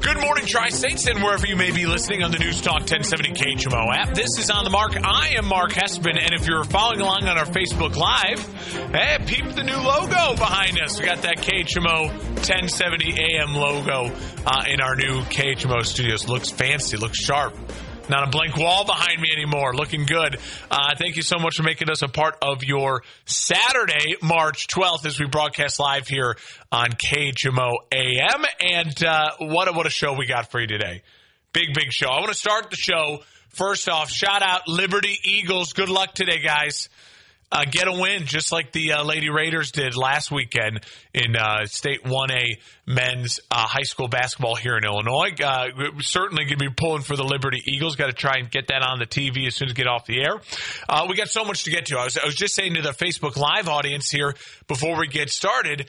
Good morning, Tri States, and wherever you may be listening on the News Talk 1070 KHMO app. This is On the Mark. I am Mark Hespen, and if you're following along on our Facebook Live, hey, peep the new logo behind us. We got that KHMO 1070 AM logo uh, in our new KHMO studios. Looks fancy, looks sharp. Not a blank wall behind me anymore. Looking good. Uh, thank you so much for making us a part of your Saturday, March 12th, as we broadcast live here on KHMO AM. And uh, what, a, what a show we got for you today. Big, big show. I want to start the show. First off, shout out Liberty Eagles. Good luck today, guys uh, get a win, just like the uh, Lady Raiders did last weekend in uh, State 1A men's uh, high school basketball here in Illinois. Uh, certainly going to be pulling for the Liberty Eagles. Got to try and get that on the TV as soon as we get off the air. Uh, we got so much to get to. I was, I was just saying to the Facebook Live audience here before we get started.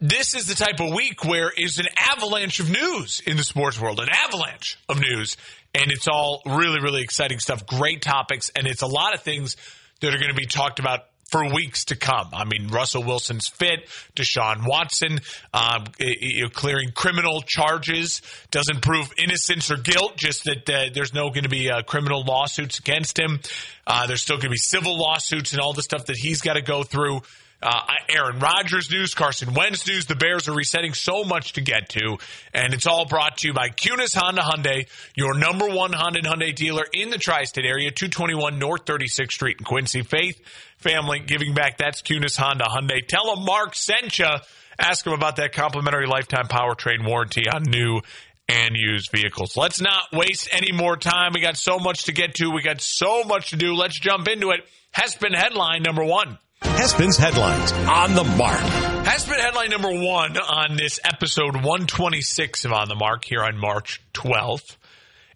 this is the type of week where is an avalanche of news in the sports world, an avalanche of news, and it's all really, really exciting stuff. Great topics, and it's a lot of things that are going to be talked about for weeks to come. I mean, Russell Wilson's fit, Deshaun Watson, um, you know, clearing criminal charges doesn't prove innocence or guilt, just that uh, there's no going to be uh, criminal lawsuits against him. Uh, there's still going to be civil lawsuits and all the stuff that he's got to go through. Uh, Aaron Rodgers news, Carson Wentz news. The Bears are resetting so much to get to, and it's all brought to you by Kunes Honda Hyundai, your number one Honda Hyundai dealer in the tri-state area, 221 North 36th Street in Quincy. Faith, family, giving back. That's Kunes Honda Hyundai. Tell them Mark sent you. Ask them about that complimentary lifetime powertrain warranty on new and used vehicles. Let's not waste any more time. We got so much to get to. We got so much to do. Let's jump into it. Hespen headline number one. Hespen's headlines on the mark. Hespen headline number one on this episode 126 of On the Mark here on March 12th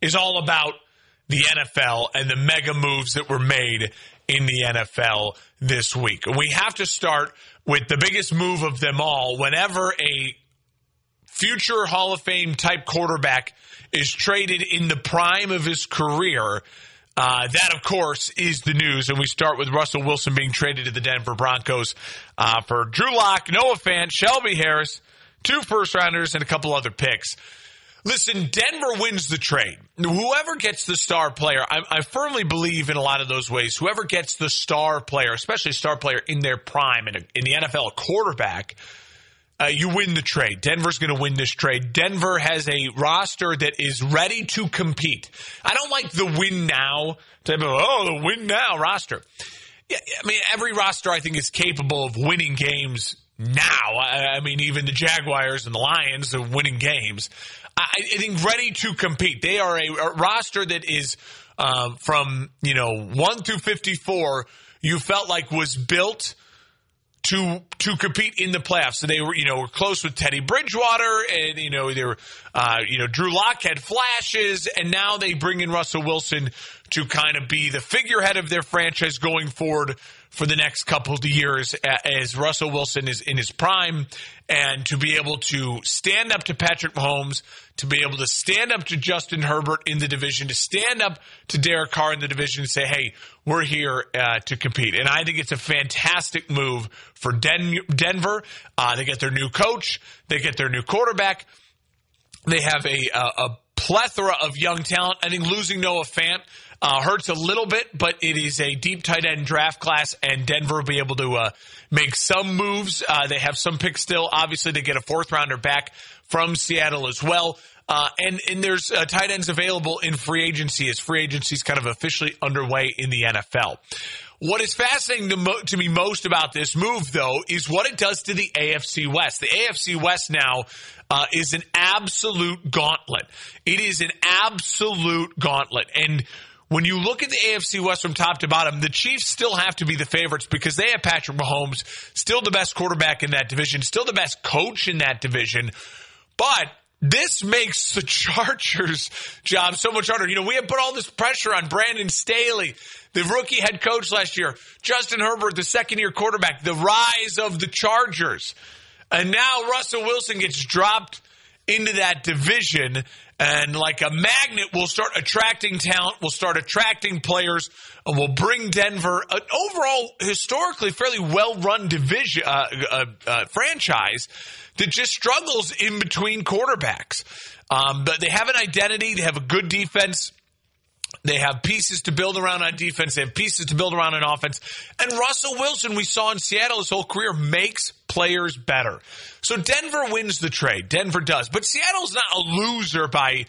is all about the NFL and the mega moves that were made in the NFL this week. We have to start with the biggest move of them all. Whenever a future Hall of Fame type quarterback is traded in the prime of his career, uh, that, of course, is the news. And we start with Russell Wilson being traded to the Denver Broncos uh, for Drew Lock, Noah Fant, Shelby Harris, two first rounders, and a couple other picks. Listen, Denver wins the trade. Whoever gets the star player, I, I, firmly believe in a lot of those ways. Whoever gets the star player, especially star player in their prime in, a, in the NFL, a quarterback, uh, you win the trade. Denver's going to win this trade. Denver has a roster that is ready to compete. I don't like the win now type of, oh, the win now roster. Yeah, I mean, every roster I think is capable of winning games now. I, I mean, even the Jaguars and the Lions are winning games. I, I think ready to compete. They are a, a roster that is uh, from, you know, 1 through 54, you felt like was built – to to compete in the playoffs. So they were, you know, were close with Teddy Bridgewater, and you know they were, uh, you know, Drew Lock had flashes, and now they bring in Russell Wilson to kind of be the figurehead of their franchise going forward for the next couple of years as Russell Wilson is in his prime and to be able to stand up to Patrick Mahomes, to be able to stand up to Justin Herbert in the division, to stand up to Derek Carr in the division and say, hey, we're here uh, to compete. And I think it's a fantastic move for Den- Denver. Uh, they get their new coach, they get their new quarterback, they have a, a, a plethora of young talent. I think losing Noah Fant uh, hurts a little bit, but it is a deep tight end draft class, and Denver will be able to uh, make some moves. Uh, they have some picks still. Obviously, they get a fourth rounder back from Seattle as well. Uh, and, and there's uh, tight ends available in free agency as free agency is kind of officially underway in the NFL. What is fascinating to, mo- to, me most about this move, though, is what it does to the AFC West. The AFC West now uh, is an absolute gauntlet. It is an absolute gauntlet. And when you look at the AFC West from top to bottom, the Chiefs still have to be the favorites because they have Patrick Mahomes, still the best quarterback in that division, still the best coach in that division. But this makes the Chargers' job so much harder. You know, we have put all this pressure on Brandon Staley, the rookie head coach last year, Justin Herbert, the second year quarterback, the rise of the Chargers. And now Russell Wilson gets dropped into that division and like a magnet will start attracting talent, will start attracting players, and will bring Denver an overall historically fairly well run division uh, uh, uh, franchise that just struggles in between quarterbacks. Um, but they have an identity, they have a good defense. They have pieces to build around on defense. They have pieces to build around on offense. And Russell Wilson, we saw in Seattle his whole career, makes players better. So Denver wins the trade. Denver does. But Seattle's not a loser by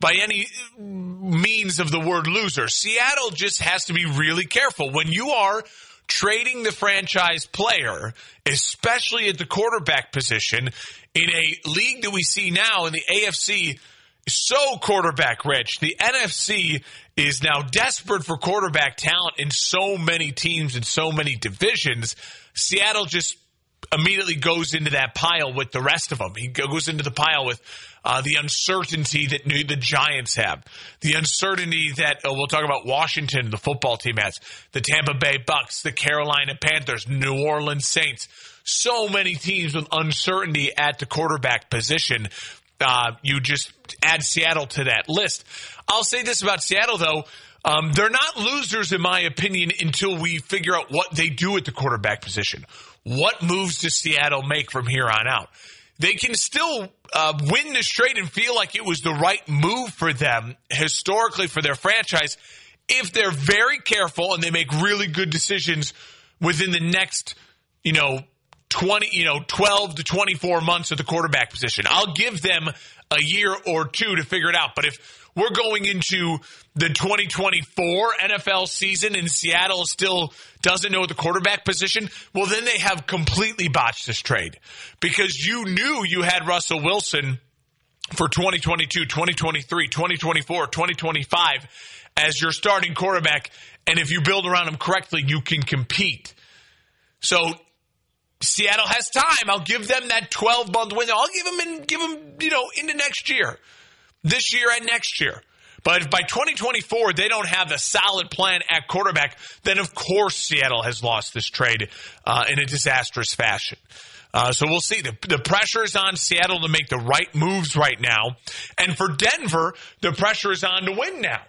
by any means of the word loser. Seattle just has to be really careful. When you are trading the franchise player, especially at the quarterback position, in a league that we see now in the AFC so quarterback rich. The NFC is now desperate for quarterback talent in so many teams and so many divisions. Seattle just immediately goes into that pile with the rest of them. He goes into the pile with uh, the uncertainty that the Giants have, the uncertainty that uh, we'll talk about Washington, the football team has, the Tampa Bay Bucks, the Carolina Panthers, New Orleans Saints. So many teams with uncertainty at the quarterback position uh, you just add Seattle to that list. I'll say this about Seattle, though. Um, they're not losers, in my opinion, until we figure out what they do at the quarterback position. What moves does Seattle make from here on out? They can still uh, win this trade and feel like it was the right move for them historically for their franchise if they're very careful and they make really good decisions within the next, you know, 20, you know, 12 to 24 months at the quarterback position. I'll give them a year or two to figure it out. But if we're going into the 2024 NFL season and Seattle still doesn't know the quarterback position, well, then they have completely botched this trade because you knew you had Russell Wilson for 2022, 2023, 2024, 2025 as your starting quarterback. And if you build around him correctly, you can compete. So Seattle has time. I'll give them that 12 month window. I'll give them and give them, you know, into next year, this year and next year. But if by 2024 they don't have a solid plan at quarterback, then of course Seattle has lost this trade uh, in a disastrous fashion. Uh, so we'll see. The, the pressure is on Seattle to make the right moves right now. And for Denver, the pressure is on to win now.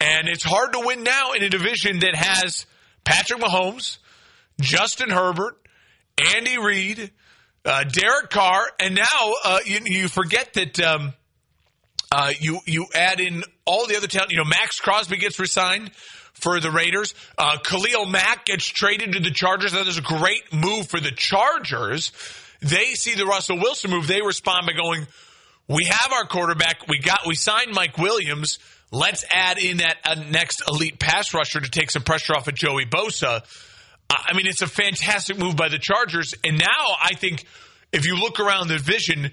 And it's hard to win now in a division that has Patrick Mahomes, Justin Herbert, Andy Reid, uh, Derek Carr, and now uh, you, you, forget that um, uh, you you add in all the other talent. You know, Maxx Crosby gets resigned for the Raiders. Uh, Khalil Mack gets traded to the Chargers. That is a great move for the Chargers. They see the Russell Wilson move. They respond by going, "We have our quarterback. We got. We signed Mike Williams." Let's add in that uh, next elite pass rusher to take some pressure off of Joey Bosa. I mean, it's a fantastic move by the Chargers. And now I think if you look around the division,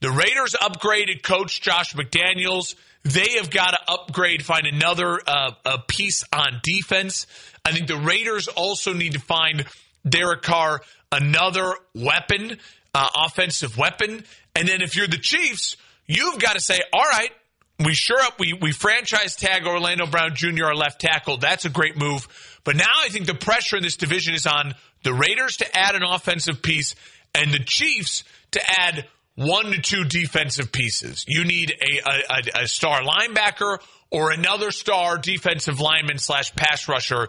the Raiders upgraded coach Josh McDaniels. They have got to upgrade, find another uh, a piece on defense. I think the Raiders also need to find Derek Carr another weapon, uh, offensive weapon. And then if you're the Chiefs, you've got to say, all right, we sure up, we, we franchise tag Orlando Brown Jr., our left tackle. That's a great move. But now I think the pressure in this division is on the Raiders to add an offensive piece and the Chiefs to add one to two defensive pieces. You need a, a, a star linebacker or another star defensive lineman slash pass rusher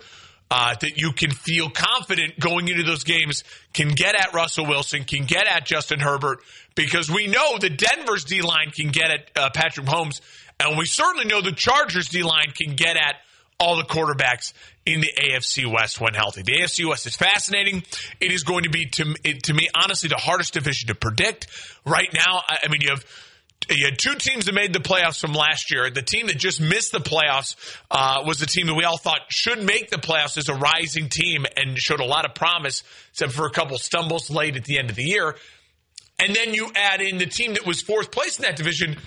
uh, that you can feel confident going into those games can get at Russell Wilson, can get at Justin Herbert, because we know the Denver's D line can get at uh, Patrick Holmes, and we certainly know the Chargers D line can get at all the quarterbacks in the AFC West when healthy. The AFC West is fascinating. It is going to be, to, to me, honestly, the hardest division to predict. Right now, I mean, you have you had two teams that made the playoffs from last year. The team that just missed the playoffs uh, was the team that we all thought should make the playoffs as a rising team and showed a lot of promise, except for a couple stumbles late at the end of the year. And then you add in the team that was fourth place in that division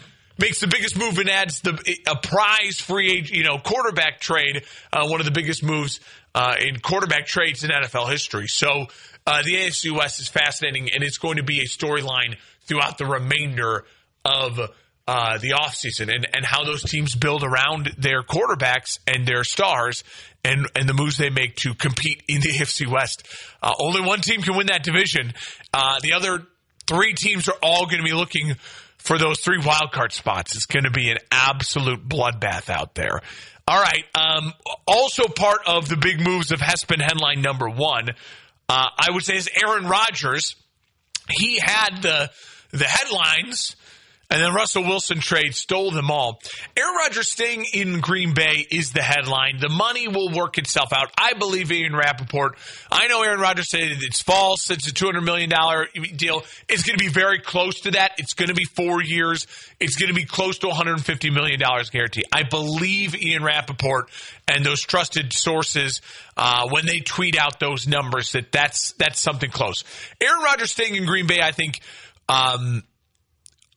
makes the biggest move and adds the a prize free you know, quarterback trade, uh, one of the biggest moves uh, in quarterback trades in NFL history. So uh, the AFC West is fascinating, and it's going to be a storyline throughout the remainder of uh, the offseason and, and how those teams build around their quarterbacks and their stars and, and the moves they make to compete in the AFC West. Uh, only one team can win that division. Uh, the other three teams are all going to be looking for those three wildcard spots. It's going to be an absolute bloodbath out there. All right. Um, also part of the big moves of Hespen headline number one, uh, I would say is Aaron Rodgers. He had the the headlines and then Russell Wilson trade stole them all. Aaron Rodgers staying in Green Bay is the headline. The money will work itself out. I believe Ian Rapoport. I know Aaron Rodgers said it's false. It's a $200 million deal. It's going to be very close to that. It's going to be four years. It's going to be close to $150 million guarantee. I believe Ian Rapoport and those trusted sources uh, when they tweet out those numbers that that's, that's something close. Aaron Rodgers staying in Green Bay, I think, um,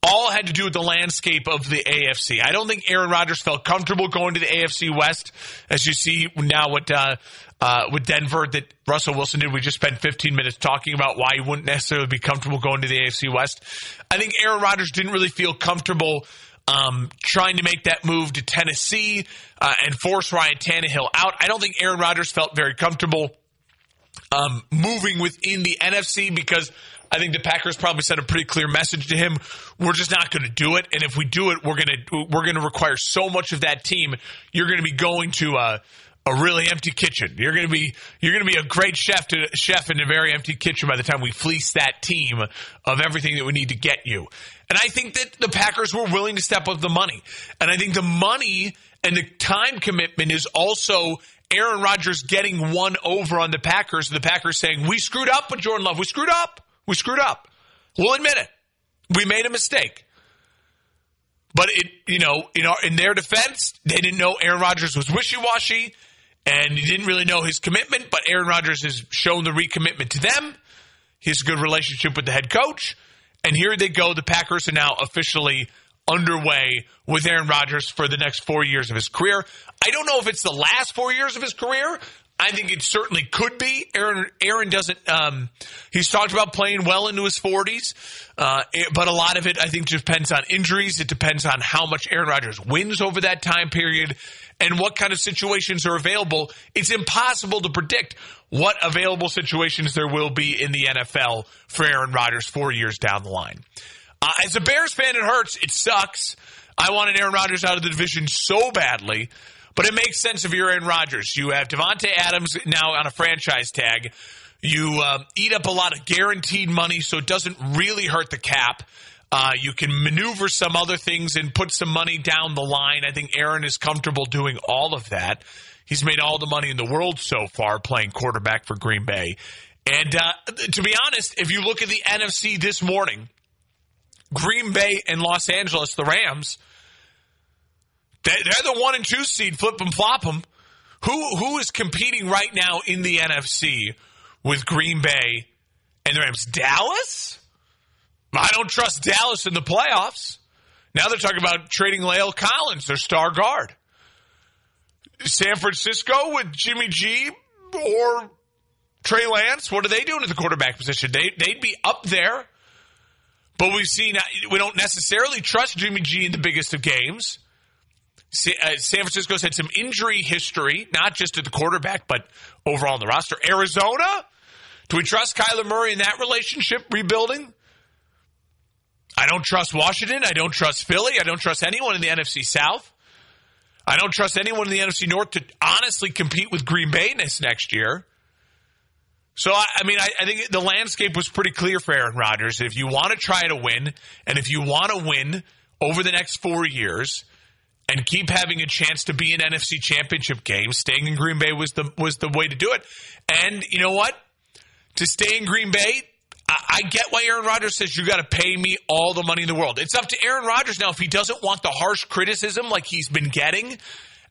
all had to do with the landscape of the AFC. I don't think Aaron Rodgers felt comfortable going to the AFC West, as you see now what uh, uh, with Denver that Russell Wilson did. We just spent 15 minutes talking about why he wouldn't necessarily be comfortable going to the AFC West. I think Aaron Rodgers didn't really feel comfortable um, trying to make that move to Tennessee uh, and force Ryan Tannehill out. I don't think Aaron Rodgers felt very comfortable um, moving within the NFC because – I think the Packers probably sent a pretty clear message to him. We're just not going to do it, and if we do it, we're going to we're going to require so much of that team. You're going to be going to a, a really empty kitchen. You're going to be you're going to be a great chef to chef in a very empty kitchen by the time we fleece that team of everything that we need to get you. And I think that the Packers were willing to step up the money, and I think the money and the time commitment is also Aaron Rodgers getting one over on the Packers. The Packers saying, We screwed up with Jordan Love. We screwed up. We screwed up. We'll admit it. We made a mistake. But it, you know, in, our, in their defense, they didn't know Aaron Rodgers was wishy-washy, and he didn't really know his commitment. But Aaron Rodgers has shown the recommitment to them. He has a good relationship with the head coach, and here they go. The Packers are now officially underway with Aaron Rodgers for the next four years of his career. I don't know if it's the last four years of his career, I think it certainly could be. Aaron Aaron doesn't. Um, he's talked about playing well into his forties, uh, but a lot of it I think depends on injuries. It depends on how much Aaron Rodgers wins over that time period, and what kind of situations are available. It's impossible to predict what available situations there will be in the NFL for Aaron Rodgers four years down the line. Uh, as a Bears fan, it hurts. It sucks. I wanted Aaron Rodgers out of the division so badly. But it makes sense if you're Aaron Rodgers. You have Davante Adams now on a franchise tag. You uh, eat up a lot of guaranteed money, so it doesn't really hurt the cap. Uh, you can maneuver some other things and put some money down the line. I think Aaron is comfortable doing all of that. He's made all the money in the world so far playing quarterback for Green Bay. And uh, to be honest, if you look at the NFC this morning, Green Bay and Los Angeles, the Rams, they're the one and two seed, flip them, flop them. Who who is competing right now in the NFC with Green Bay and the Rams? Dallas? I don't trust Dallas in the playoffs. Now they're talking about trading La'el Collins, their star guard. San Francisco with Jimmy G or Trey Lance, what are they doing at the quarterback position? They they'd be up there. But we've seen we don't necessarily trust Jimmy G in the biggest of games. Uh, San Francisco's had some injury history, not just at the quarterback, but overall in the roster. Arizona, do we trust Kyler Murray in that relationship rebuilding? I don't trust Washington. I don't trust Philly. I don't trust anyone in the NFC South. I don't trust anyone in the NFC North to honestly compete with Green Bay this next year. So, I, I mean, I, I, think the landscape was pretty clear for Aaron Rodgers. If you want to try to win, and if you want to win over the next four years, and keep having a chance to be in NFC championship games, staying in Green Bay was the was the way to do it. And you know what? To stay in Green Bay, I, I get why Aaron Rodgers says you got to pay me all the money in the world. It's up to Aaron Rodgers now if he doesn't want the harsh criticism like he's been getting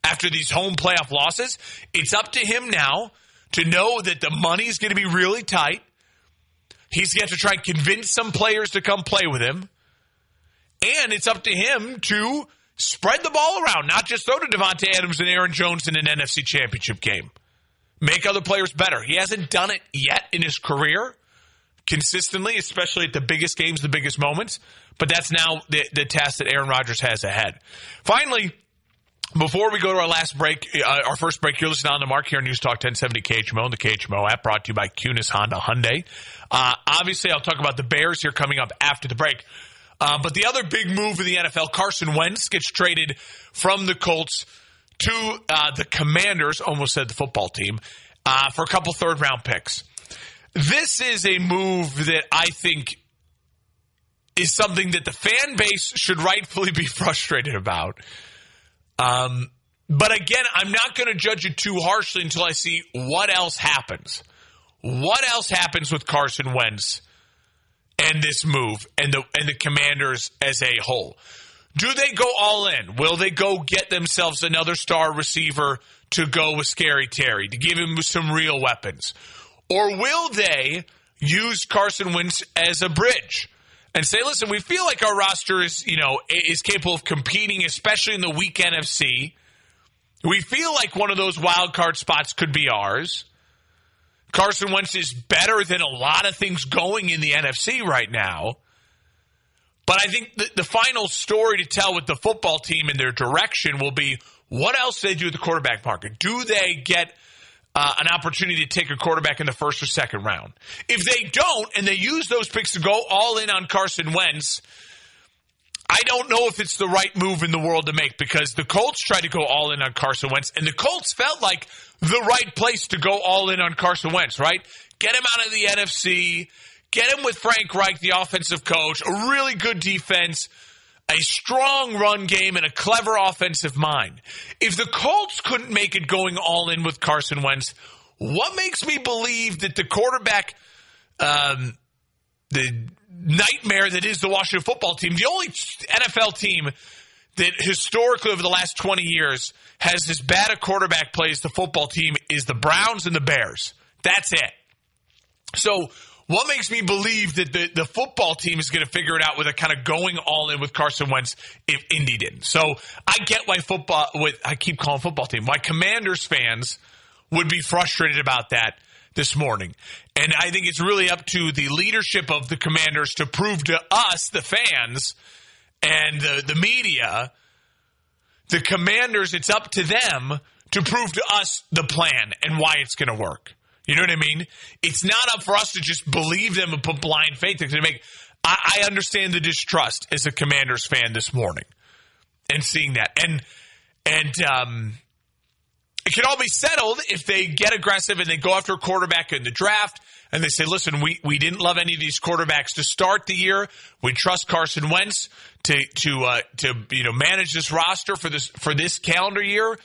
after these home playoff losses. It's up to him now to know that the money is going to be really tight. He's got to try and convince some players to come play with him. And it's up to him to spread the ball around, not just throw to Davante Adams and Aaron Jones in an NFC championship game. make other players better. He hasn't done it yet in his career consistently, especially at the biggest games, the biggest moments. But that's now the, the task that Aaron Rodgers has ahead. Finally, before we go to our last break, uh, our first break, you're listening on the mark here on News Talk 1070 KHMO and the KHMO app brought to you by Kunes Honda Hyundai. Uh, obviously, I'll talk about the Bears here coming up after the break. Uh, but the other big move in the NFL, Carson Wentz gets traded from the Colts to uh, the Commanders, almost said the football team, uh, for a couple third round picks. This is a move that I think is something that the fan base should rightfully be frustrated about. Um, but again, I'm not going to judge it too harshly until I see what else happens. What else happens with Carson Wentz and this move and the and the Commanders as a whole? Do they go all in? Will they go get themselves another star receiver to go with Scary Terry to give him some real weapons? Or will they use Carson Wentz as a bridge? and say, listen, we feel like our roster is, you know, is capable of competing, especially in the weak NFC. We feel like one of those wild card spots could be ours. Carson Wentz is better than a lot of things going in the NFC right now. But I think the, the final story to tell with the football team and their direction will be what else they do with the quarterback market. Do they get uh, an opportunity to take a quarterback in the first or second round. If they don't, and they use those picks to go all in on Carson Wentz, I don't know if it's the right move in the world to make because the Colts tried to go all in on Carson Wentz, and the Colts felt like the right place to go all in on Carson Wentz, right? Get him out of the NFC, get him with Frank Reich, the offensive coach, a really good defense a strong run game and a clever offensive mind. If the Colts couldn't make it going all in with Carson Wentz, what makes me believe that the quarterback, um, the nightmare that is the Washington football team, the only NFL team that historically over the last 20 years has as bad a quarterback play as the football team is the Browns and the Bears. That's it. So what makes me believe that the, the football team is going to figure it out with a kind of going all in with Carson Wentz if Indy didn't? So I get why football, with I keep calling football team, why Commanders fans would be frustrated about that this morning. And I think it's really up to the leadership of the Commanders to prove to us, the fans, and the, the media, the Commanders, it's up to them to prove to us the plan and why it's going to work. You know what I mean? It's not up for us to just believe them and put blind faith. To make, I, I understand the distrust as a Commanders fan this morning, and seeing that, and and um, it can all be settled if they get aggressive and they go after a quarterback in the draft and they say, listen, we, we didn't love any of these quarterbacks to start the year. We trust Carson Wentz to to uh, to you know manage this roster for this for this calendar year,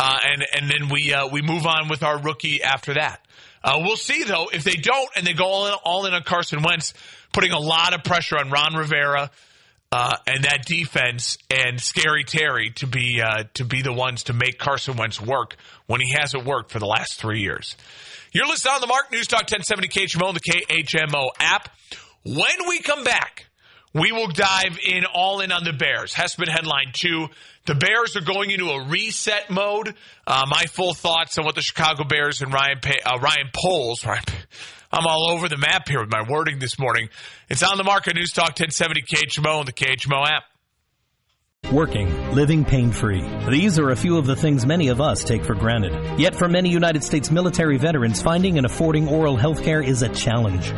uh, and and then we uh, we move on with our rookie after that. Uh, we'll see though if they don't and they go all in, all in on Carson Wentz, putting a lot of pressure on Ron Rivera uh, and that defense and Scary Terry to be uh, to be the ones to make Carson Wentz work when he hasn't worked for the last three years. You're listening on the Mark News Talk 1070 KHMO, the KHMO app. When we come back, we will dive in all in on the Bears. Hespen headline two. The Bears are going into a reset mode. Uh, my full thoughts on what the Chicago Bears and Ryan uh, Ryan Poles. Right, I'm all over the map here with my wording this morning. It's on the market. News Talk 1070 KHMO and the KHMO app. Working, living pain free. These are a few of the things many of us take for granted. Yet for many United States military veterans, finding and affording oral health care is a challenge.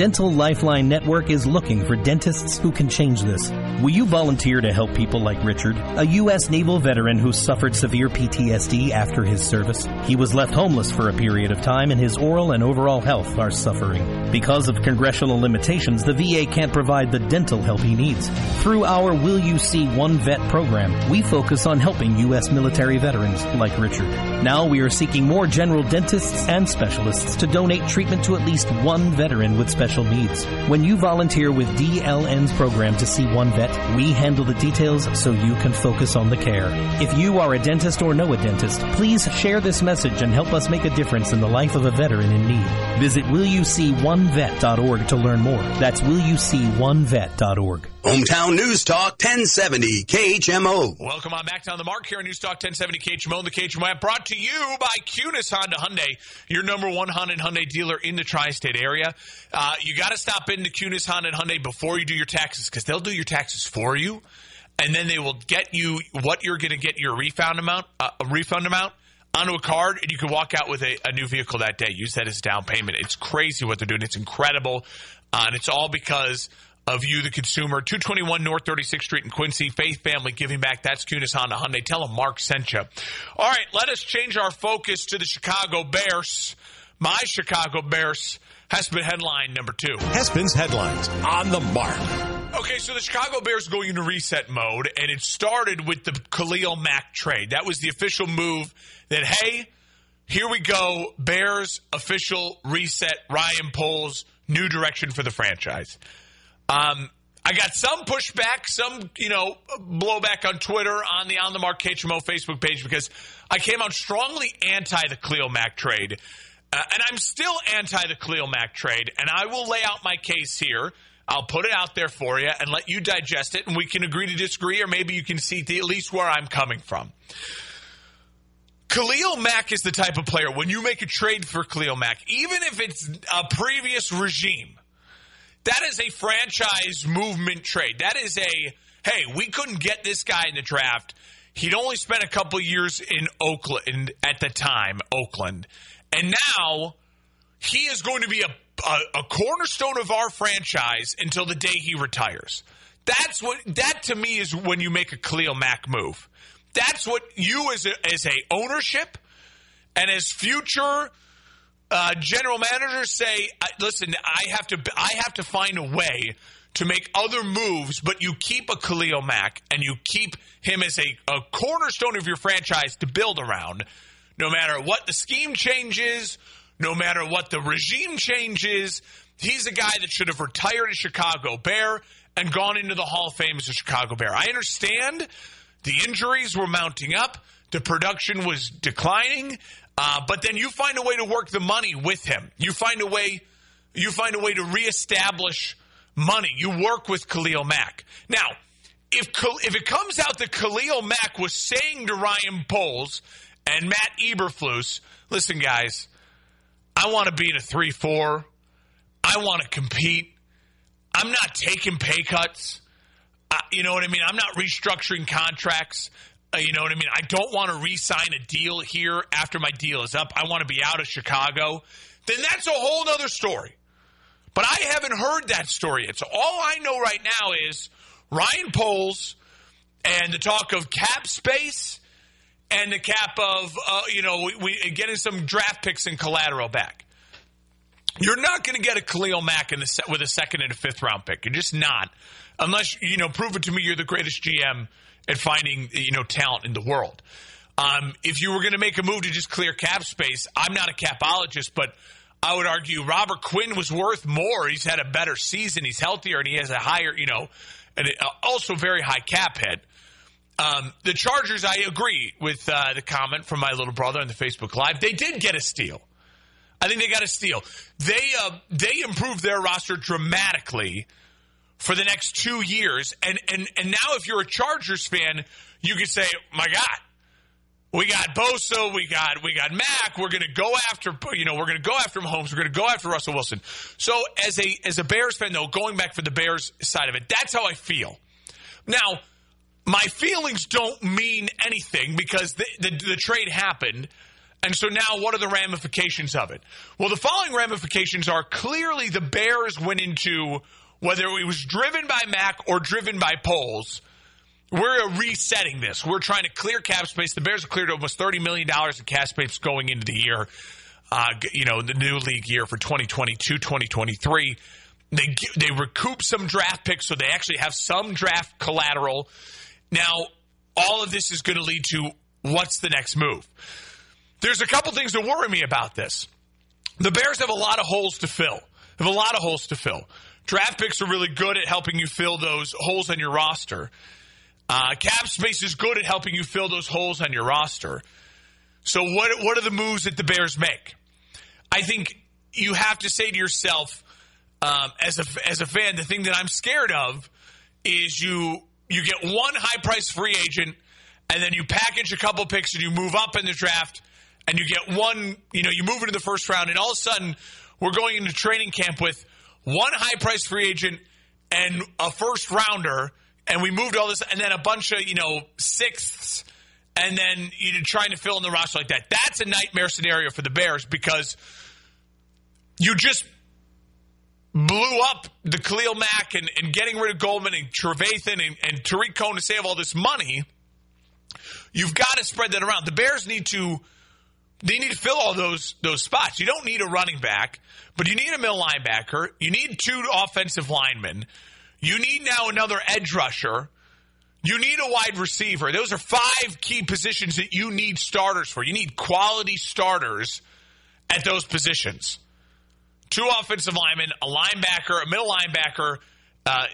Dental Lifeline Network is looking for dentists who can change this. Will you volunteer to help people like Richard, a U.S. naval veteran who suffered severe PTSD after his service? He was left homeless for a period of time and his oral and overall health are suffering. Because of congressional limitations, the VA can't provide the dental help he needs. Through our Will You See One Vet program, we focus on helping U.S. military veterans like Richard. Now we are seeking more general dentists and specialists to donate treatment to at least one veteran with special special needs. When you volunteer with DLN's program to see one vet, we handle the details so you can focus on the care. If you are a dentist or know a dentist, please share this message and help us make a difference in the life of a veteran in need. Visit willyouseeonevet.org to learn more. That's willyouseeonevet.org. Hometown News Talk 1070 KHMO. Welcome on back to the mark here on News Talk 1070 KHMO. The KHMO app brought to you by Kunes Honda Hyundai, your number one Honda and Hyundai dealer in the tri-state area. Uh, you got to stop into Kunes Honda and Hyundai before you do your taxes because they'll do your taxes for you, and then they will get you what you're going to get your refund amount, uh, a refund amount onto a card, and you can walk out with a, a, new vehicle that day. Use that as down payment. It's crazy what they're doing. It's incredible, uh, and it's all because of you, the consumer. 221 North 36th Street in Quincy. Faith Family Giving Back. That's Kunes Honda Hyundai. Tell them Mark sent you. All right, let us change our focus to the Chicago Bears. My Chicago Bears. Hespen headline number two. Hespen's headlines on the mark. Okay, so the Chicago Bears going into reset mode, and it started with the Khalil Mack trade. That was the official move that, hey, here we go. Bears official reset. Ryan Poles, new direction for the franchise. Um, I got some pushback, some, you know, blowback on Twitter, on the On the Mark KHMO Facebook page, because I came out strongly anti the Khalil Mack trade. Uh, and I'm still anti the Khalil Mack trade. And I will lay out my case here. I'll put it out there for you and let you digest it, and we can agree to disagree, or maybe you can see at least where I'm coming from. Khalil Mack is the type of player, when you make a trade for Khalil Mack, even if it's a previous regime, that is a franchise movement trade. That is a hey, we couldn't get this guy in the draft. He'd only spent a couple years in Oakland at the time, Oakland, and now he is going to be a, a, a cornerstone of our franchise until the day he retires. That's what that to me is when you make a Khalil Mack move. That's what you as a, as a ownership and as future uh, general managers say, "Listen, I have to, I have to find a way to make other moves, but you keep a Khalil Mack and you keep him as a, a cornerstone of your franchise to build around, no matter what the scheme changes, no matter what the regime changes." He's a guy that should have retired as Chicago Bear and gone into the Hall of Fame as a Chicago Bear. I understand the injuries were mounting up. The production was declining. Uh, but then you find a way to work the money with him. You find a way. You find a way to reestablish money. You work with Khalil Mack. Now, if if it comes out that Khalil Mack was saying to Ryan Poles and Matt Eberflus, listen, guys, I want to be in a three four. I want to compete. I'm not taking pay cuts. You know what I mean? I'm not restructuring contracts. Uh, you know what I mean? I don't want to re sign a deal here after my deal is up. I want to be out of Chicago. Then that's a whole other story. But I haven't heard that story yet. So all I know right now is Ryan Poles and the talk of cap space and the cap of, uh, you know, we, we, getting some draft picks and collateral back. You're not going to get a Khalil Mack in the set with a second and a fifth round pick. You're just not, unless you know, prove it to me. You're the greatest GM at finding you know talent in the world. Um, if you were going to make a move to just clear cap space, I'm not a capologist, but I would argue Robert Quinn was worth more. He's had a better season. He's healthier, and he has a higher, you know, and also very high cap hit. Um, the Chargers, I agree with uh, the comment from my little brother on the Facebook Live. They did get a steal. I think they got a steal. They uh, they improved their roster dramatically for the next two years. And and and now, if you're a Chargers fan, you can say, "My God, we got Bosa, we got we got Mack. We're going to go after you know we're going to go after Mahomes. We're going to go after Russell Wilson." So as a as a Bears fan, though, going back for the Bears side of it, that's how I feel. Now, my feelings don't mean anything because the, the, the trade happened. And so now, what are the ramifications of it? Well, the following ramifications are clearly the Bears went into whether it was driven by Mack or driven by Poles, we're resetting this. We're trying to clear cap space. The Bears have cleared almost $30 million in cap space going into the year, uh, you know, the new league year for 2022, 2023. They, they recoup some draft picks, so they actually have some draft collateral. Now, all of this is going to lead to what's the next move? There's a couple things that worry me about this. The Bears have a lot of holes to fill. Have a lot of holes to fill. Draft picks are really good at helping you fill those holes on your roster. Uh, cap space is good at helping you fill those holes on your roster. So what what are the moves that the Bears make? I think you have to say to yourself, um, as a as a fan, the thing that I'm scared of is you you get one high price free agent, and then you package a couple picks and you move up in the draft, and you get one. You know, you move into the first round, and all of a sudden we're going into training camp with one high priced free agent and a first rounder, and we moved all this, and then a bunch of you know sixths, and then you know, trying to fill in the roster like that. That's a nightmare scenario for the Bears because you just blew up the Khalil Mack and, and getting rid of Goldman and Trevathan and, and Tarik Cohen to save all this money. You've got to spread that around. The Bears need to they need to fill all those those spots. You don't need a running back, but you need a middle linebacker. You need two offensive linemen. You need now another edge rusher. You need a wide receiver. Those are five key positions that you need starters for. You need quality starters at those positions. Two offensive linemen, a linebacker, a middle linebacker, uh,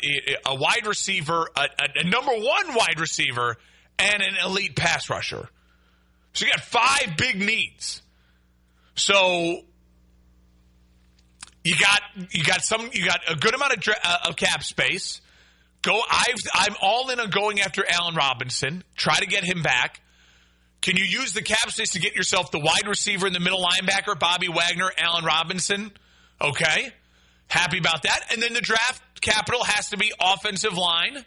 a wide receiver, a, a, a number one wide receiver, and an elite pass rusher. So you got five big needs. So you got you got some you got a good amount of, uh, of cap space. Go. I've, I'm all in on going after Allen Robinson. Try to get him back. Can you use the cap space to get yourself the wide receiver and the middle linebacker, Bobby Wagner, Allen Robinson? Okay, happy about that. And then the draft capital has to be offensive line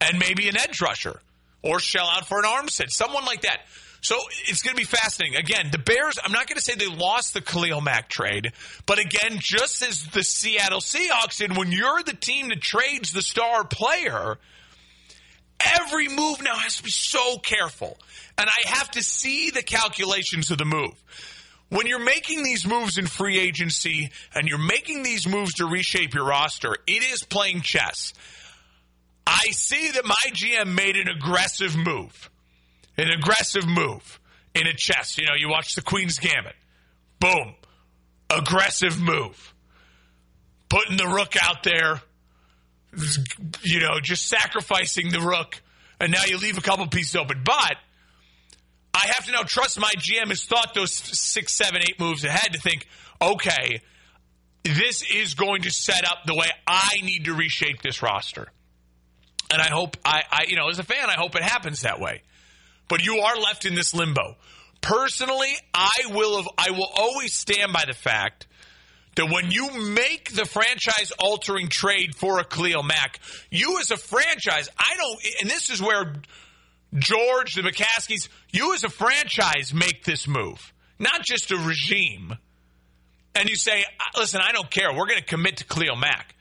and maybe an edge rusher or shell out for an arm set, someone like that. So it's going to be fascinating. Again, the Bears, I'm not going to say they lost the Khalil Mack trade, but again, just as the Seattle Seahawks did, when you're the team that trades the star player, every move now has to be so careful. And I have to see the calculations of the move. When you're making these moves in free agency and you're making these moves to reshape your roster, it is playing chess. I see that my GM made an aggressive move an aggressive move in a chess. You know, you watch the Queen's Gambit. Boom. Aggressive move. Putting the rook out there, you know, just sacrificing the rook, and now you leave a couple pieces open. But I have to now trust my GM has thought those six, seven, eight moves ahead to think, okay, this is going to set up the way I need to reshape this roster. And I hope I, I you know, as a fan, I hope it happens that way but you are left in this limbo. Personally, I will have, I will always stand by the fact that when you make the franchise altering trade for a Khalil Mack, you as a franchise, I don't, and this is where George, the McCaskies, you as a franchise make this move, not just a regime. And you say, listen, I don't care. We're going to commit to Khalil Mack.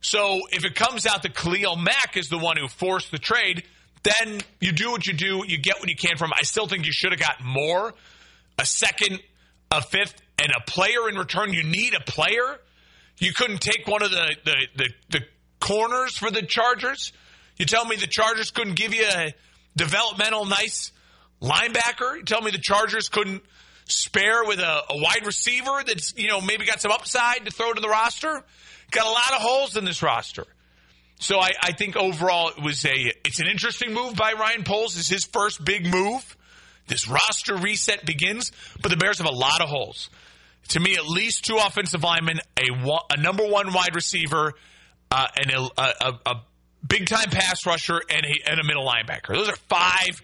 So if it comes out that Khalil Mack is the one who forced the trade, then you do what you do. You get what you can from. I still think you should have gotten more, a second, a fifth, and a player in return. You need a player. You couldn't take one of the, the, the, the corners for the Chargers. You tell me the Chargers couldn't give you a developmental nice linebacker. You tell me the Chargers couldn't spare with a, a wide receiver that's, you know, maybe got some upside to throw to the roster. Got a lot of holes in this roster. So I, I, think overall it was a it's an interesting move by Ryan Poles. Is his first big move. This roster reset begins, but the Bears have a lot of holes. To me, at least two offensive linemen, a, a number one wide receiver, uh, and a, a, a big time pass rusher, and a, and a middle linebacker. Those are five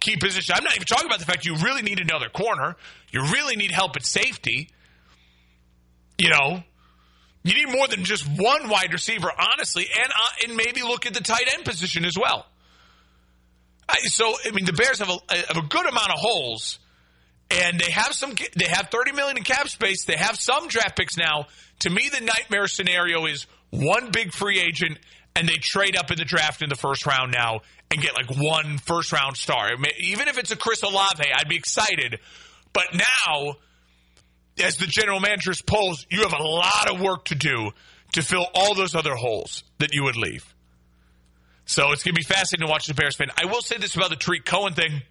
key positions. I'm not even talking about the fact you really need another corner. You really need help at safety. You know, you need more than just one wide receiver, honestly, and uh, and maybe look at the tight end position as well. I, so I mean, the Bears have a, have a good amount of holes, and they have some. They have thirty million in cap space. They have some draft picks now. To me, the nightmare scenario is one big free agent, and they trade up in the draft in the first round now and get like one first round star. Even if it's a Chris Olave, I'd be excited. But now as the general manager's Poles, you have a lot of work to do to fill all those other holes that you would leave. So it's going to be fascinating to watch the Bears fan. I will say this about the Tarik Cohen thing.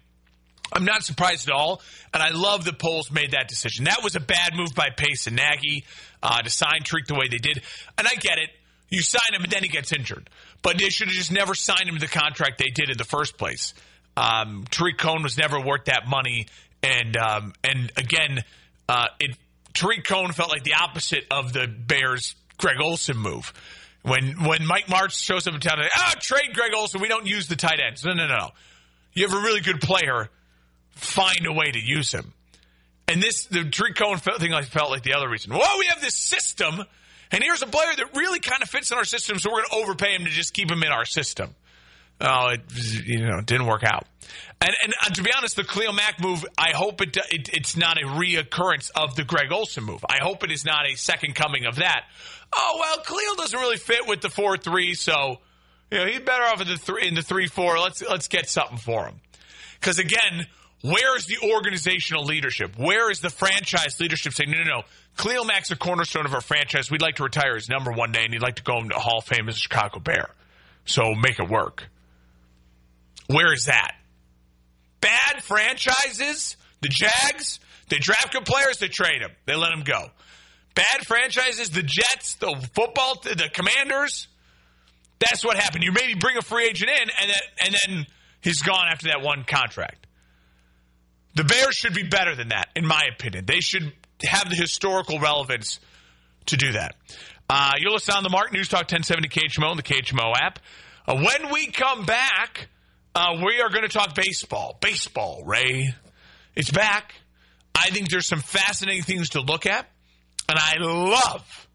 I'm not surprised at all, and I love that Poles made that decision. That was a bad move by Pace and Nagy uh, to sign Tarik the way they did, and I get it. You sign him, and then he gets injured. But they should have just never signed him to the contract they did in the first place. Um, Tarik Cohen was never worth that money, and um, and again, uh, it Tarik Cohen felt like the opposite of the Bears' Greg Olsen move. When when Mike Martz shows up in town, ah, oh, trade Greg Olsen. We don't use the tight ends. No, no, no, no. You have a really good player. Find a way to use him. And this the Tarik Cohen thing I felt like the other reason. Well, we have this system, and here's a player that really kind of fits in our system, so we're going to overpay him to just keep him in our system. Oh, it you know didn't work out. And, and uh, to be honest, the Khalil Mack move, I hope it, it, it's not a reoccurrence of the Greg Olsen move. I hope it is not a second coming of that. Oh well, Khalil doesn't really fit with the four three, so you know he's better off in the three in the three four. Let's let's get something for him. Because again, where is the organizational leadership? Where is the franchise leadership saying no, no, no? Khalil Mack's a cornerstone of our franchise. We'd like to retire his number one day, and he'd like to go into the Hall of Fame as a Chicago Bear. So make it work. Where is that? Bad franchises, the Jags, they draft good players, they trade them, they let them go. Bad franchises, the Jets, the football, the Commanders. That's what happened. You maybe bring a free agent in, and then and then he's gone after that one contract. The Bears should be better than that, in my opinion. They should have the historical relevance to do that. Uh, you'll listen on the Mark News Talk 1070 KHMO and the KHMO app. Uh, when we come back, uh, we are going to talk baseball. Baseball, Ray. It's back. I think there's some fascinating things to look at. And I love,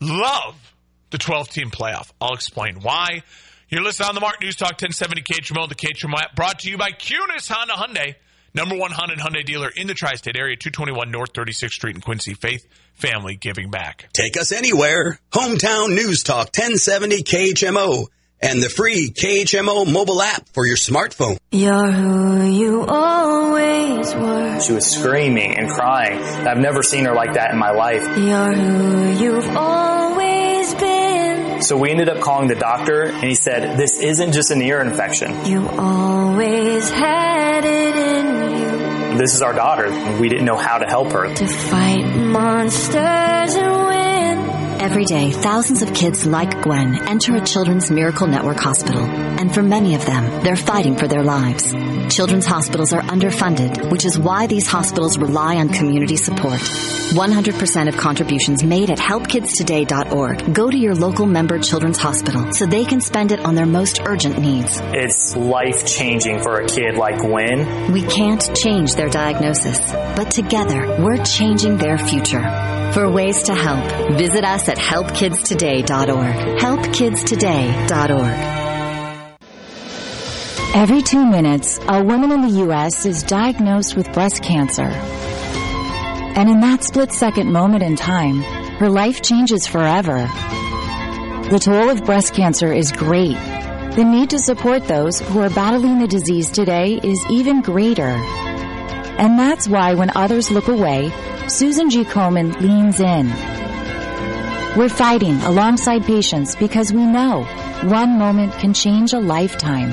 love the 12 team playoff. I'll explain why. You're listening on the Mark News Talk 1070 KHMO, the KHMO app, brought to you by Kunes Honda Hyundai, number one Honda Hyundai dealer in the tri state area, 221 North 36th Street in Quincy. Faith, family, giving back. Take us anywhere. Hometown News Talk 1070 KHMO and the free KHMO mobile app for your smartphone. You're who you always were. She was screaming and crying. I've never seen her like that in my life. You're who you've always been. So we ended up calling the doctor and he said, this isn't just an ear infection. You always had it in you. This is our daughter. We didn't know how to help her. To fight monsters and Every day, thousands of kids like Gwen enter a Children's Miracle Network hospital, and for many of them, they're fighting for their lives. Children's hospitals are underfunded, which is why these hospitals rely on community support. 100% of contributions made at helpkidstoday.org go to your local member children's hospital so they can spend it on their most urgent needs. It's life changing for a kid like Gwen. We can't change their diagnosis, but together we're changing their future. For ways to help, visit us at helpkidstoday.org. Helpkidstoday.org. Every two minutes, a woman in the U.S. is diagnosed with breast cancer. And in that split second moment in time, her life changes forever. The toll of breast cancer is great. The need to support those who are battling the disease today is even greater. And that's why when others look away, Susan G. Komen leans in. We're fighting alongside patients because we know one moment can change a lifetime.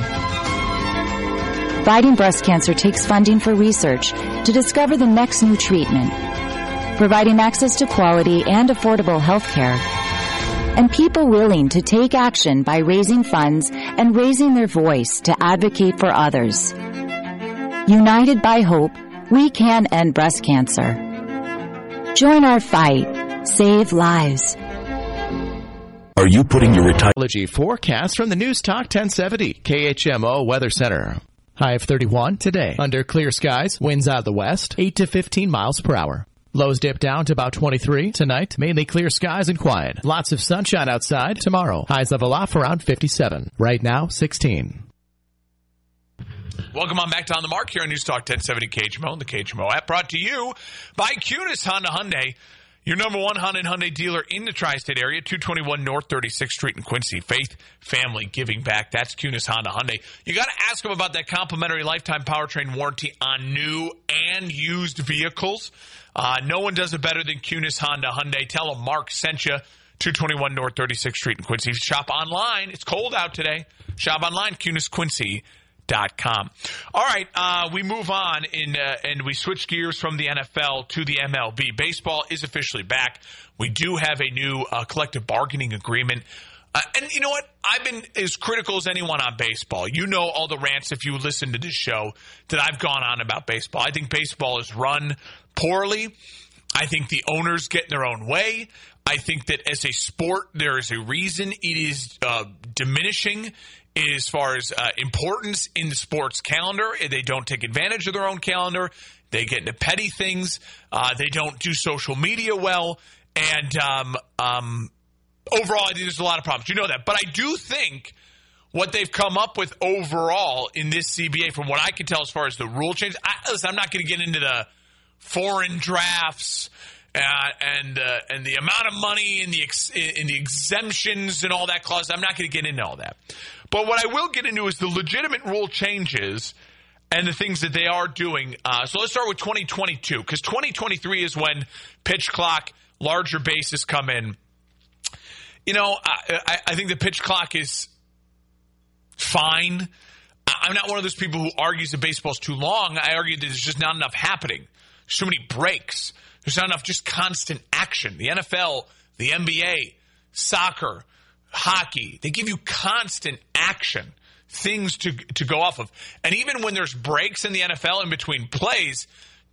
Fighting breast cancer takes funding for research to discover the next new treatment, providing access to quality and affordable health care, and people willing to take action by raising funds and raising their voice to advocate for others. United by hope, we can end breast cancer. Join our fight. Save lives. Are you putting your retirement forecast from the News Talk 1070 KHMO Weather Center? High of 31 today. Under clear skies, winds out of the west, 8 to 15 miles per hour. Lows dip down to about 23 tonight. Mainly clear skies and quiet. Lots of sunshine outside tomorrow. Highs level off around 57. Right now, 16. Welcome on back to On the Mark here on News Talk 1070 KHMO and the KHMO app brought to you by Kunes Honda Hyundai, your number one Honda and Hyundai dealer in the tri-state area, 221 North 36th Street in Quincy. Faith, family, giving back. That's Kunes Honda Hyundai. You got to ask them about that complimentary lifetime powertrain warranty on new and used vehicles. Uh, no one does it better than Kunes Honda Hyundai. Tell them Mark sent you. 221 North 36th Street in Quincy. Shop online. It's cold out today. Shop online, Kunes Quincy com. All right, uh, we move on in, uh, and we switch gears from the NFL to the MLB. Baseball is officially back. We do have a new uh, collective bargaining agreement. Uh, and you know what? I've been as critical as anyone on baseball. You know all the rants if you listen to this show that I've gone on about baseball. I think baseball is run poorly. I think the owners get in their own way. I think that as a sport, there is a reason it is uh, diminishing as far as uh, importance in the sports calendar. They don't take advantage of their own calendar. They get into petty things. Uh, they don't do social media well. And um, um, overall, I think there's a lot of problems. You know that. But I do think what they've come up with overall in this CBA, from what I can tell as far as the rule change, I, listen, I'm not going to get into the foreign drafts uh, and uh, and the amount of money and the ex- in the exemptions and all that clause. I'm not going to get into all that. But what I will get into is the legitimate rule changes and the things that they are doing. Uh, so let's start with 2022 because 2023 is when pitch clock, larger bases come in. You know, I, I think the pitch clock is fine. I'm not one of those people who argues that baseball's too long. I argue that there's just not enough happening. Too many breaks. There's not enough just constant action. The NFL, the NBA, soccer, hockey, they give you constant action, things to to go off of. And even when there's breaks in the NFL in between plays,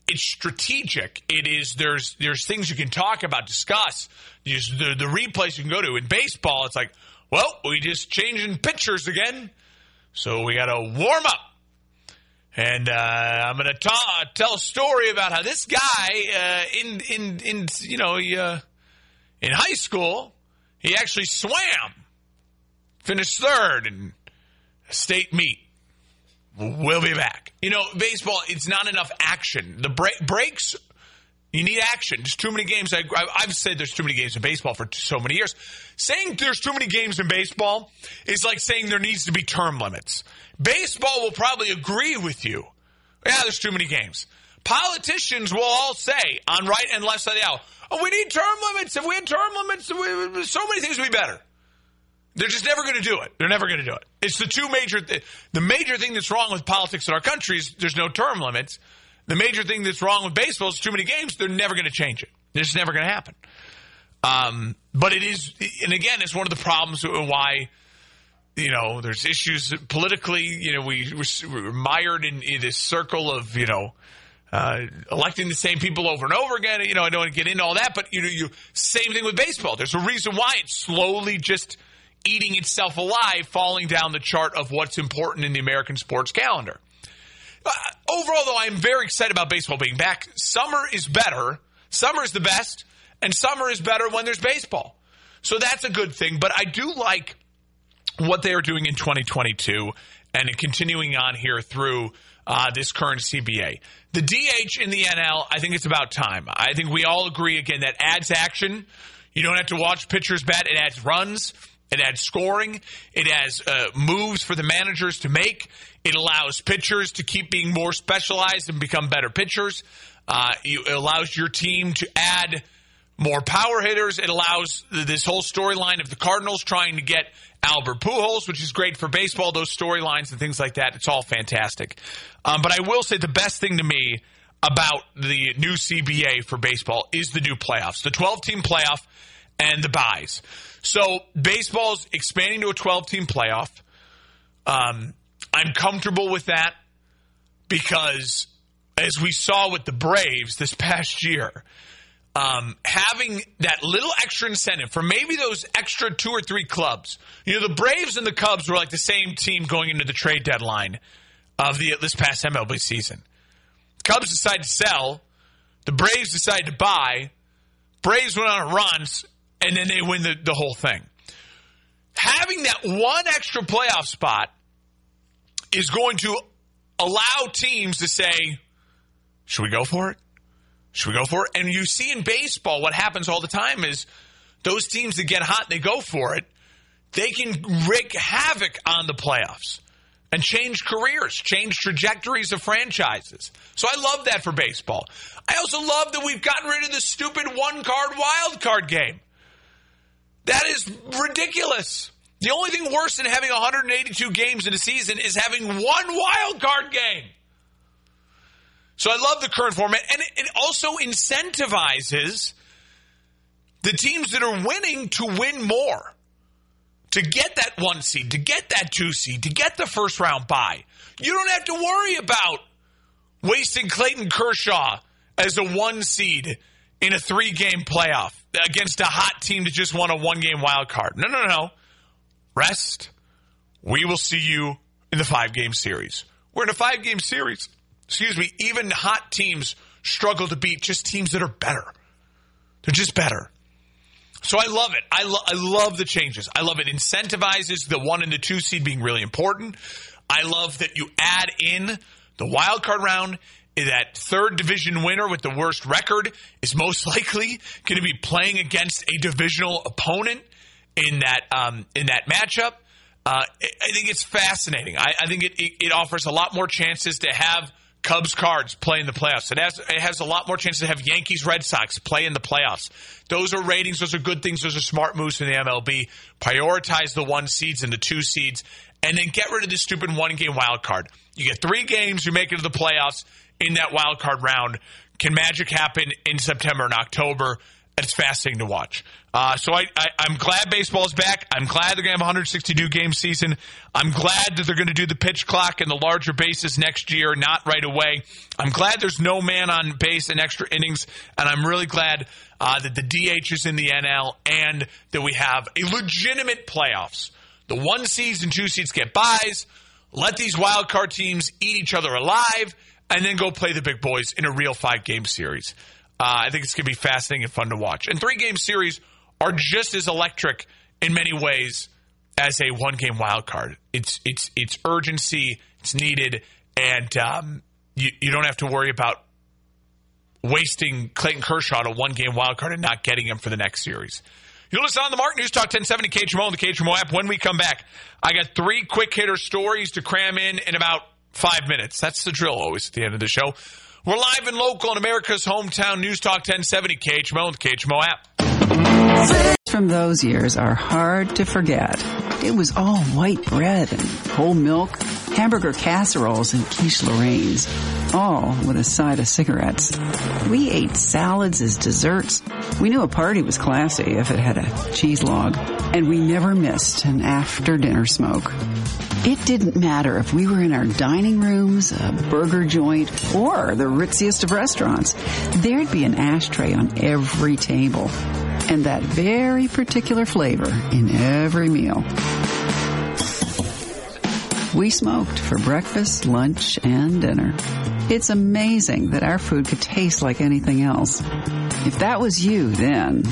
it's strategic. It is there's there's things you can talk about, discuss. There's the the replays you can go to. In baseball, it's like, well, we just changing pitchers again, so we got to warm up. And uh, I'm going to tell a story about how this guy uh, in in in you know he, uh, in high school he actually swam, finished third in state meet. We'll be back. You know, baseball, it's not enough action. The break, breaks, you need action. There's too many games. I, have said there's too many games in baseball for so many years. Saying there's too many games in baseball is like saying there needs to be term limits. Baseball will probably agree with you. Yeah, there's too many games. Politicians will all say on right and left side of the aisle, oh, we need term limits. If we had term limits, we, so many things would be better. They're just never going to do it. They're never going to do it. It's the two major, th- the major thing that's wrong with politics in our country is there's no term limits. The major thing that's wrong with baseball is too many games. They're never going to change it. It's never going to happen. Um, but it is, and again, it's one of the problems why, you know, there's issues politically. You know, we, we're mired in, in this circle of, you know, uh, electing the same people over and over again. You know, I don't want to get into all that, but you know, you same thing with baseball. There's a reason why it's slowly just eating itself alive, falling down the chart of what's important in the American sports calendar. Uh, overall, though, I'm very excited about baseball being back. Summer is better. Summer is the best, and summer is better when there's baseball. So that's a good thing. But I do like what they are doing in 2022 and continuing on here through uh, this current CBA. The DH in the NL, I think it's about time. I think we all agree again that adds action. You don't have to watch pitchers bat, it adds runs. It adds scoring. It adds uh, moves for the managers to make. It allows pitchers to keep being more specialized and become better pitchers. Uh, it allows your team to add more power hitters. It allows this whole storyline of the Cardinals trying to get Albert Pujols, which is great for baseball. Those storylines and things like that. It's all fantastic. Um, but I will say the best thing to me about the new CBA for baseball is the new playoffs, the 12 team playoff and the buys. So baseball's expanding to a 12 team playoff. Um, I'm comfortable with that because, as we saw with the Braves this past year, um, having that little extra incentive for maybe those extra two or three clubs. You know, the Braves and the Cubs were like the same team going into the trade deadline of the this past MLB season. Cubs decided to sell. The Braves decided to buy. Braves went on a run and then they win the, the whole thing. Having that one extra playoff spot is going to allow teams to say, should we go for it? Should we go for it? And you see in baseball, what happens all the time is those teams that get hot, they go for it. They can wreak havoc on the playoffs and change careers, change trajectories of franchises. So I love that for baseball. I also love that we've gotten rid of the stupid one card wild card game. That is ridiculous. The only thing worse than having 182 games in a season is having one wild card game. So I love the current format, and it, also incentivizes the teams that are winning to win more, to get that one seed, to get that two seed, to get the first round bye. You don't have to worry about wasting Clayton Kershaw as a one seed in a three game playoff against a hot team that just won a one game wild card. No, no, no, no. Rest. We will see you in the five game series. We're in a five game series. Excuse me. Even hot teams struggle to beat just teams that are better. They're just better. So I love it. I, lo- I love the changes. I love it incentivizes the one and the two seed being really important. I love that you add in the wild card round. That third division winner with the worst record is most likely going to be playing against a divisional opponent in that um, in that matchup. Uh, I think it's fascinating. I, I think it, it, it offers a lot more chances to have Cubs cards play in the playoffs. It has it has a lot more chance to have Yankees Red Sox play in the playoffs. Those are ratings. Those are good things. Those are smart moves in the MLB. Prioritize the one seeds and the two seeds, and then get rid of the stupid one game wild card. You get three games. You make it to the playoffs in that wild card round. Can magic happen in September and October? It's fascinating to watch. Uh, so I, I, am glad baseball's back. I'm glad they're going to have a 162 game season. I'm glad that they're going to do the pitch clock and the larger bases next year, not right away. I'm glad there's no man on base and extra innings, and I'm really glad uh, that the DH is in the NL and that we have a legitimate playoffs. The one seeds and two seeds get buys. Let these wild card teams eat each other alive, and then go play the big boys in a real five game series. Uh, I think it's going to be fascinating and fun to watch. And three game series are just as electric in many ways as a one game wild card. It's it's it's urgency, it's needed, and um, you you don't have to worry about wasting Clayton Kershaw to one game wild card and not getting him for the next series. You'll listen on the Mark News Talk 1070 KHMO and the KHMO app. When we come back, I got three quick hitter stories to cram in in about five minutes. That's the drill always at the end of the show. We're live and local in America's hometown News Talk 1070 KHMO and KHMO app. From those years are hard to forget. It was all white bread and whole milk, hamburger casseroles and quiche Lorraine's, all with a side of cigarettes. We ate salads as desserts. We knew a party was classy if it had a cheese log, and we never missed an after dinner smoke. It didn't matter if we were in our dining rooms, a burger joint, or the ritziest of restaurants. There'd be an ashtray on every table. And that very particular flavor in every meal. We smoked for breakfast, lunch, and dinner. It's amazing that our food could taste like anything else. If that was you then,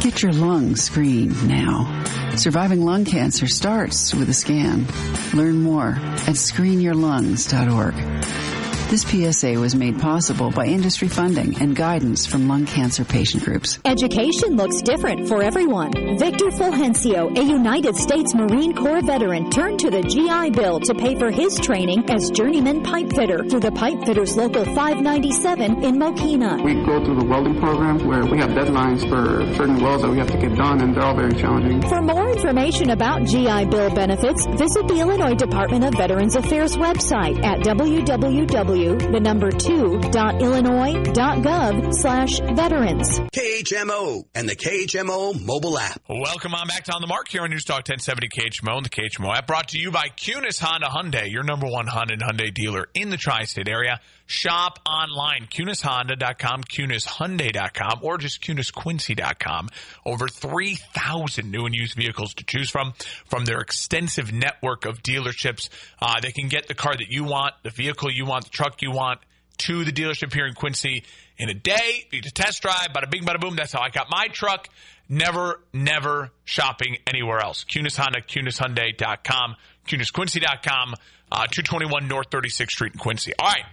get your lungs screened now. Surviving lung cancer starts with a scan. Learn more at screenyourlungs.org. This PSA was made possible by industry funding and guidance from lung cancer patient groups. Education looks different for everyone. Victor Fulgencio, a United States Marine Corps veteran, turned to the GI Bill to pay for his training as journeyman pipe fitter through the Pipe Fitters Local 597 in Mokena. We go through the welding program where we have deadlines for certain welds that we have to get done, and they're all very challenging. For more information about GI Bill benefits, visit the Illinois Department of Veterans Affairs website at www the number two, dot illinois.gov slash veterans. KHMO and the KHMO mobile app. Welcome on back to On the Mark here on News Talk 1070 KHMO and the KHMO app brought to you by Kunes Honda Hyundai, your number one Honda and Hyundai dealer in the tri-state area. Shop online, kuneshonda.com, kuneshyundai.com, or just kunesquincy.com. Over 3,000 new and used vehicles to choose from, from their extensive network of dealerships. Uh, they can get the car that you want, the vehicle you want, the truck you want, to the dealership here in Quincy in a day. You just test drive, bada bing, bada boom. That's how I got my truck. Never, never shopping anywhere else. Kunes Honda, KunesHyundai.com, KunesQuincy.com, uh, 221 North 36th Street in Quincy. All right.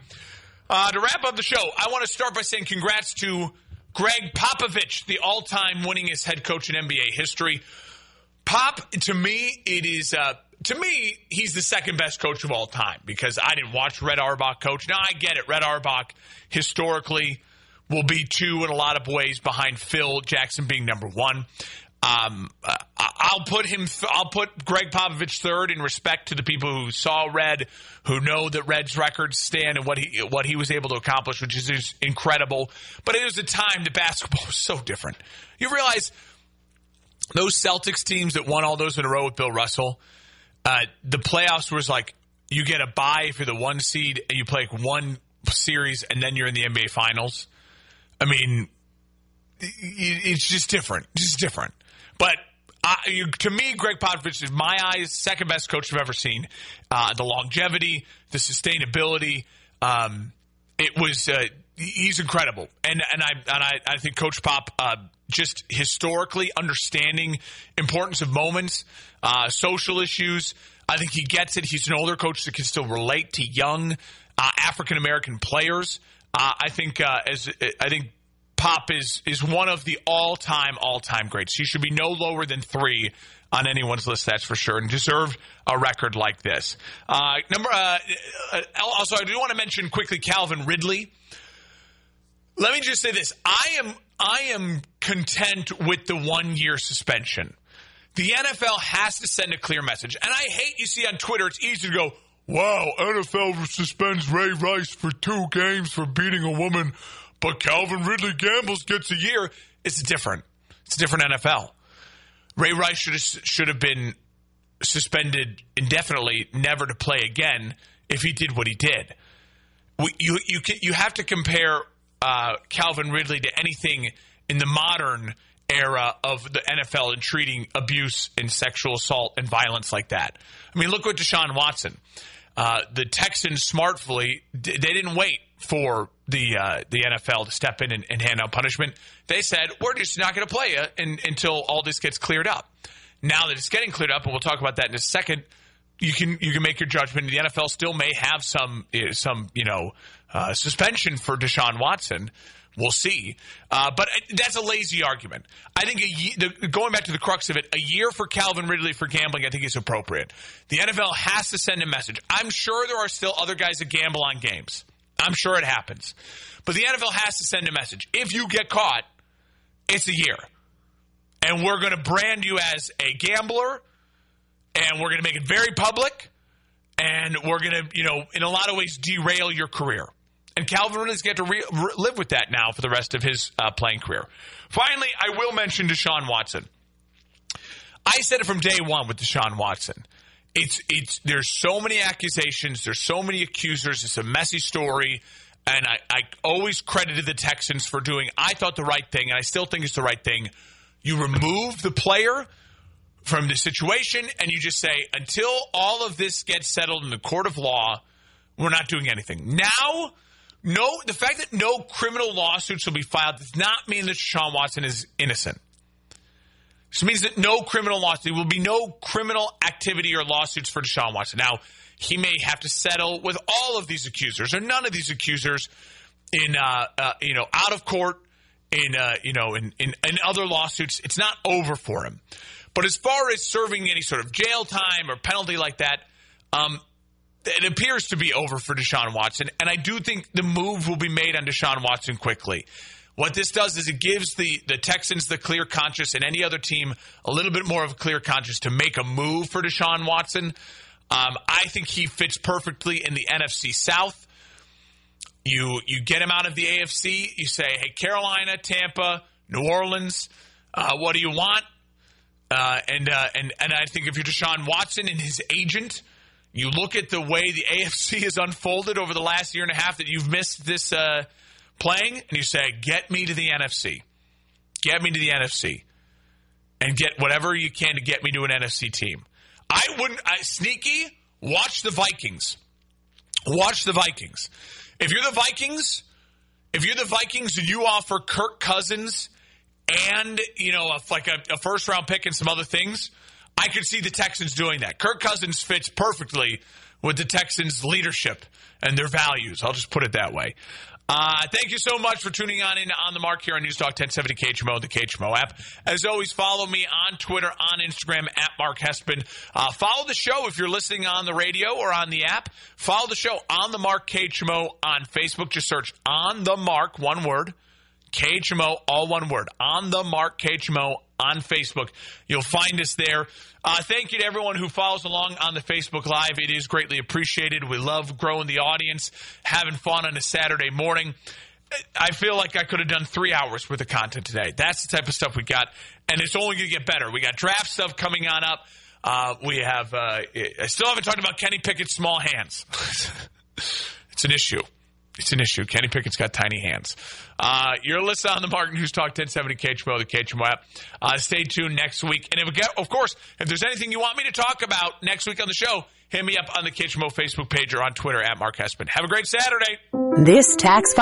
Uh, to wrap up the show, I want to start by saying congrats to Gregg Popovich, the all-time winningest head coach in NBA history. Pop, to me, it is. Uh, to me, he's the second best coach of all time because I didn't watch Red Auerbach coach. Now I get it. Red Auerbach historically will be two in a lot of ways behind Phil Jackson being number one. Um, I'll put him. I'll put Gregg Popovich third in respect to the people who saw Red, who know that Red's records stand and what he what he was able to accomplish, which is incredible. But it was a time that basketball was so different. You realize those Celtics teams that won all those in a row with Bill Russell, uh, the playoffs was like you get a bye for the one seed and you play like one series and then you're in the NBA Finals. I mean, it's just different. Just different. But uh, you, to me, Gregg Popovich is my eyes second best coach I've ever seen. Uh, the longevity, the sustainability. Um, it was uh, he's incredible, and and I and I, I think Coach Pop uh, just historically understanding importance of moments, uh, social issues. I think he gets it. He's an older coach that can still relate to young African American players. I think as I think Pop is is one of the all time all time greats. He should be no lower than three on anyone's list, that's for sure, and deserved a record like this. Uh, number uh, uh, also, I do want to mention quickly Calvin Ridley. Let me just say this: I am I am content with the one year suspension. The NFL has to send a clear message, and I hate you see on Twitter. It's easy to go, "Wow, NFL suspends Ray Rice for two games for beating a woman." But Calvin Ridley gambles gets a year. It's different. It's a different NFL. Ray Rice should have, should have been suspended indefinitely, never to play again if he did what he did. We, you you you have to compare uh, Calvin Ridley to anything in the modern era of the NFL in treating abuse and sexual assault and violence like that. I mean, look what Deshaun Watson. Uh, the Texans smartly they didn't wait for the uh, the NFL to step in and, and, hand out punishment. They said we're just not going to play you in, until all this gets cleared up. Now that it's getting cleared up, and we'll talk about that in a second. You can you can make your judgment. The NFL still may have some eh, some you know uh, suspension for Deshaun Watson. We'll see, uh, but that's a lazy argument. I think a, the, going back to the crux of it, a year for Calvin Ridley for gambling, I think is appropriate. The NFL has to send a message. I'm sure there are still other guys that gamble on games. I'm sure it happens. But the NFL has to send a message. If you get caught, it's a year. And we're going to brand you as a gambler, and we're going to make it very public, and we're going to, you know, in a lot of ways derail your career. And Calvin Ridley's going to re- re- live with that now for the rest of his uh, playing career. Finally, I will mention Deshaun Watson. I said it from day one with Deshaun Watson it's it's there's so many accusations, there's so many accusers. It's a messy story, and I, I always credited the Texans for doing. I thought the right thing, and I still think it's the right thing. You remove the player from the situation, and you just say until all of this gets settled in the court of law, we're not doing anything. Now, no, the fact that no criminal lawsuits will be filed does not mean that Sean Watson is innocent. This means that no criminal lawsuit, will be no criminal activity or lawsuits for Deshaun Watson. Now, he may have to settle with all of these accusers or none of these accusers in, uh, uh, you know, out of court, in, uh, you know, in, in, in other lawsuits. It's not over for him. But as far as serving any sort of jail time or penalty like that, um, it appears to be over for Deshaun Watson. And I do think the move will be made on Deshaun Watson quickly. What this does is it gives the, the Texans the clear conscience and any other team a little bit more of a clear conscience to make a move for Deshaun Watson. Um, I think he fits perfectly in the NFC South. You you get him out of the AFC. You say, hey, Carolina, Tampa, New Orleans, uh, what do you want? Uh, and uh, and and I think if you're Deshaun Watson and his agent, you look at the way the AFC has unfolded over the last year and a half that you've missed this uh, playing and you say, get me to the NFC. Get me to the NFC. And get whatever you can to get me to an NFC team. I wouldn't, I, sneaky, watch the Vikings. Watch the Vikings. If you're the Vikings, if you're the Vikings and you offer Kirk Cousins and, you know, a, like a, a first round pick and some other things, I could see the Texans doing that. Kirk Cousins fits perfectly with the Texans' leadership and their values. I'll just put it that way. Uh, thank you so much for tuning on in on the mark here on News Talk 1070 KHMO, the KHMO app. As always, follow me on Twitter, on Instagram, at Mark Hespen. Uh, follow the show if you're listening on the radio or on the app. Follow the show on the Mark KHMO on Facebook. Just search on the Mark, one word, KHMO, all one word, on the Mark KHMO on Facebook. You'll find us there. Uh, thank you to everyone who follows along on the Facebook Live. It is greatly appreciated. We love growing the audience, having fun on a Saturday morning. I feel like I could have done three hours worth of content today. That's the type of stuff we got, and it's only going to get better. We got draft stuff coming on up. Uh, we have. Uh, I still haven't talked about Kenny Pickett's small hands. it's an issue. It's an issue. Kenny Pickett's got tiny hands. Uh, you're listening on the Mark News Talk 1070 KHMO, the KHMO app. Uh, stay tuned next week. And if, of course, if there's anything you want me to talk about next week on the show, hit me up on the KHMO Facebook page or on Twitter at Mark Hespen. Have a great Saturday. This tax